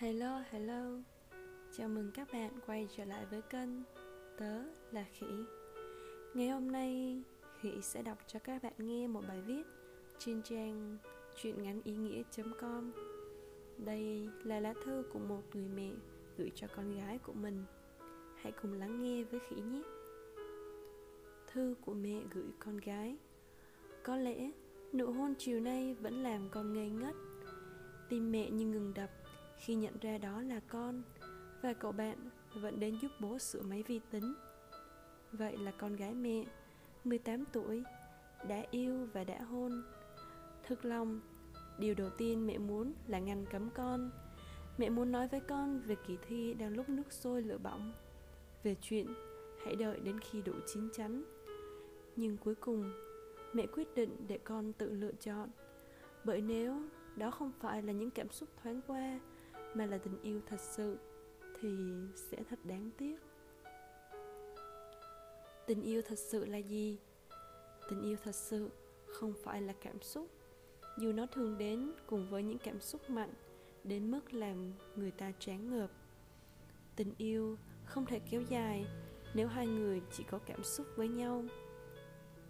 Hello, hello. Chào mừng các bạn quay trở lại với kênh Tớ là Khỉ. Ngày hôm nay Khỉ sẽ đọc cho các bạn nghe một bài viết trên trang truyện ngắn ý nghĩa.com Đây là lá thư của một người mẹ gửi cho con gái của mình. Hãy cùng lắng nghe với Khỉ nhé. Thư của mẹ gửi con gái. Có lẽ nụ hôn chiều nay vẫn làm con ngây ngất. Tim mẹ như ngừng đập khi nhận ra đó là con và cậu bạn vẫn đến giúp bố sửa máy vi tính. Vậy là con gái mẹ, 18 tuổi, đã yêu và đã hôn. Thực lòng, điều đầu tiên mẹ muốn là ngăn cấm con. Mẹ muốn nói với con về kỳ thi đang lúc nước sôi lửa bỏng, về chuyện hãy đợi đến khi đủ chín chắn. Nhưng cuối cùng, mẹ quyết định để con tự lựa chọn. Bởi nếu đó không phải là những cảm xúc thoáng qua mà là tình yêu thật sự thì sẽ thật đáng tiếc. Tình yêu thật sự là gì? Tình yêu thật sự không phải là cảm xúc. Dù nó thường đến cùng với những cảm xúc mạnh, đến mức làm người ta chán ngợp. Tình yêu không thể kéo dài nếu hai người chỉ có cảm xúc với nhau.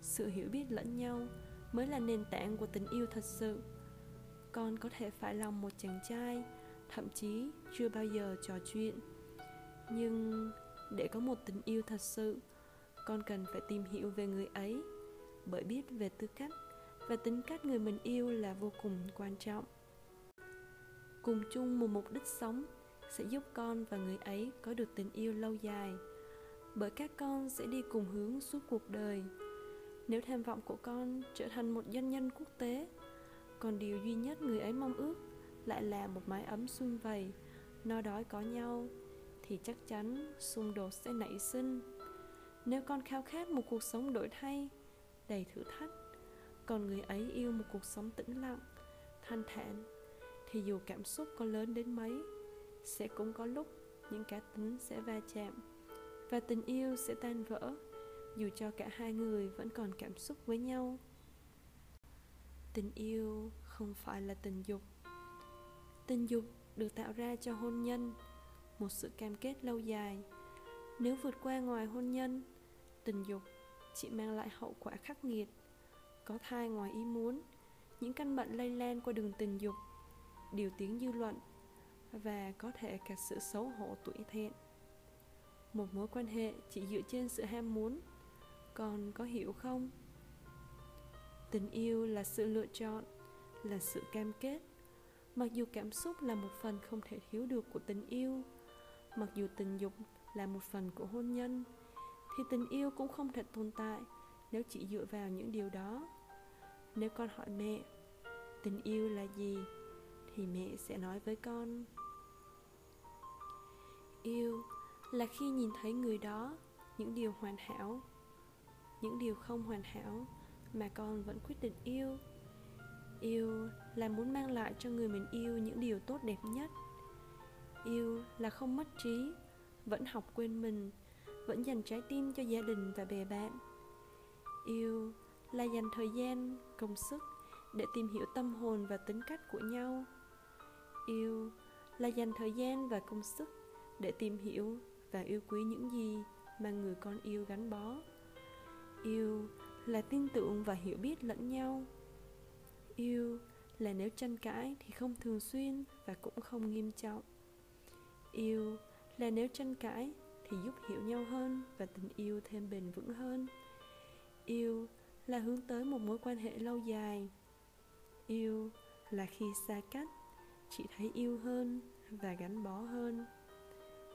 Sự hiểu biết lẫn nhau mới là nền tảng của tình yêu thật sự. Con có thể phải lòng một chàng trai thậm chí chưa bao giờ trò chuyện. Nhưng để có một tình yêu thật sự, con cần phải tìm hiểu về người ấy. Bởi biết về tư cách và tính cách người mình yêu là vô cùng quan trọng. Cùng chung một mục đích sống sẽ giúp con và người ấy có được tình yêu lâu dài. Bởi các con sẽ đi cùng hướng suốt cuộc đời. Nếu tham vọng của con trở thành một doanh nhân quốc tế, còn điều duy nhất người ấy mong ước lại là một mái ấm xung vầy. No đói có nhau, thì chắc chắn xung đột sẽ nảy sinh. Nếu con khao khát một cuộc sống đổi thay, đầy thử thách, còn người ấy yêu một cuộc sống tĩnh lặng, thanh thản, thì dù cảm xúc có lớn đến mấy, sẽ cũng có lúc những cá tính sẽ va chạm và tình yêu sẽ tan vỡ, dù cho cả hai người vẫn còn cảm xúc với nhau. Tình yêu không phải là tình dục tình dục được tạo ra cho hôn nhân, một sự cam kết lâu dài. Nếu vượt qua ngoài hôn nhân, tình dục chỉ mang lại hậu quả khắc nghiệt, có thai ngoài ý muốn. Những căn bệnh lây lan qua đường tình dục, điều tiếng dư luận và có thể cả sự xấu hổ tuổi thẹn. Một mối quan hệ chỉ dựa trên sự ham muốn, còn có hiểu không? Tình yêu là sự lựa chọn, là sự cam kết mặc dù cảm xúc là một phần không thể thiếu được của tình yêu, mặc dù tình dục là một phần của hôn nhân, thì tình yêu cũng không thể tồn tại nếu chỉ dựa vào những điều đó. Nếu con hỏi mẹ, tình yêu là gì? thì mẹ sẽ nói với con, yêu là khi nhìn thấy người đó, những điều hoàn hảo, những điều không hoàn hảo mà con vẫn quyết định yêu yêu là muốn mang lại cho người mình yêu những điều tốt đẹp nhất. Yêu là không mất trí, vẫn học quên mình, vẫn dành trái tim cho gia đình và bè bạn. Yêu là dành thời gian, công sức để tìm hiểu tâm hồn và tính cách của nhau. Yêu là dành thời gian và công sức để tìm hiểu và yêu quý những gì mà người con yêu gắn bó. Yêu là tin tưởng và hiểu biết lẫn nhau yêu là nếu tranh cãi thì không thường xuyên và cũng không nghiêm trọng. Yêu là nếu tranh cãi thì giúp hiểu nhau hơn và tình yêu thêm bền vững hơn. Yêu là hướng tới một mối quan hệ lâu dài. Yêu là khi xa cách, chị thấy yêu hơn và gắn bó hơn.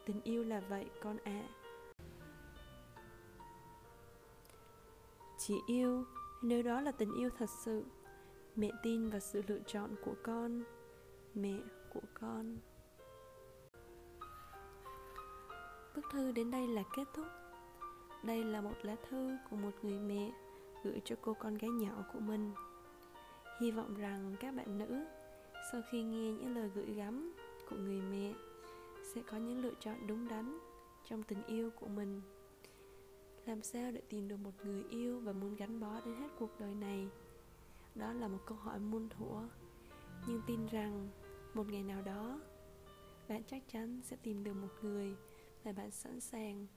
Tình yêu là vậy, con ạ. À. chị yêu, nếu đó là tình yêu thật sự mẹ tin vào sự lựa chọn của con. Mẹ của con. Bức thư đến đây là kết thúc. Đây là một lá thư của một người mẹ gửi cho cô con gái nhỏ của mình. Hy vọng rằng các bạn nữ, sau khi nghe những lời gửi gắm của người mẹ, sẽ có những lựa chọn đúng đắn trong tình yêu của mình. Làm sao để tìm được một người yêu và muốn gắn bó đến hết cuộc đời này? Đó là một câu hỏi muôn thuở. Nhưng tin rằng một ngày nào đó, bạn chắc chắn sẽ tìm được một người và bạn sẵn sàng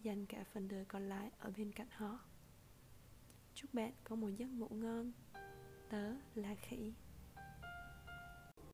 dành cả phần đời còn lại ở bên cạnh họ. Chúc bạn có một giấc ngủ ngon. Tớ là khỉ.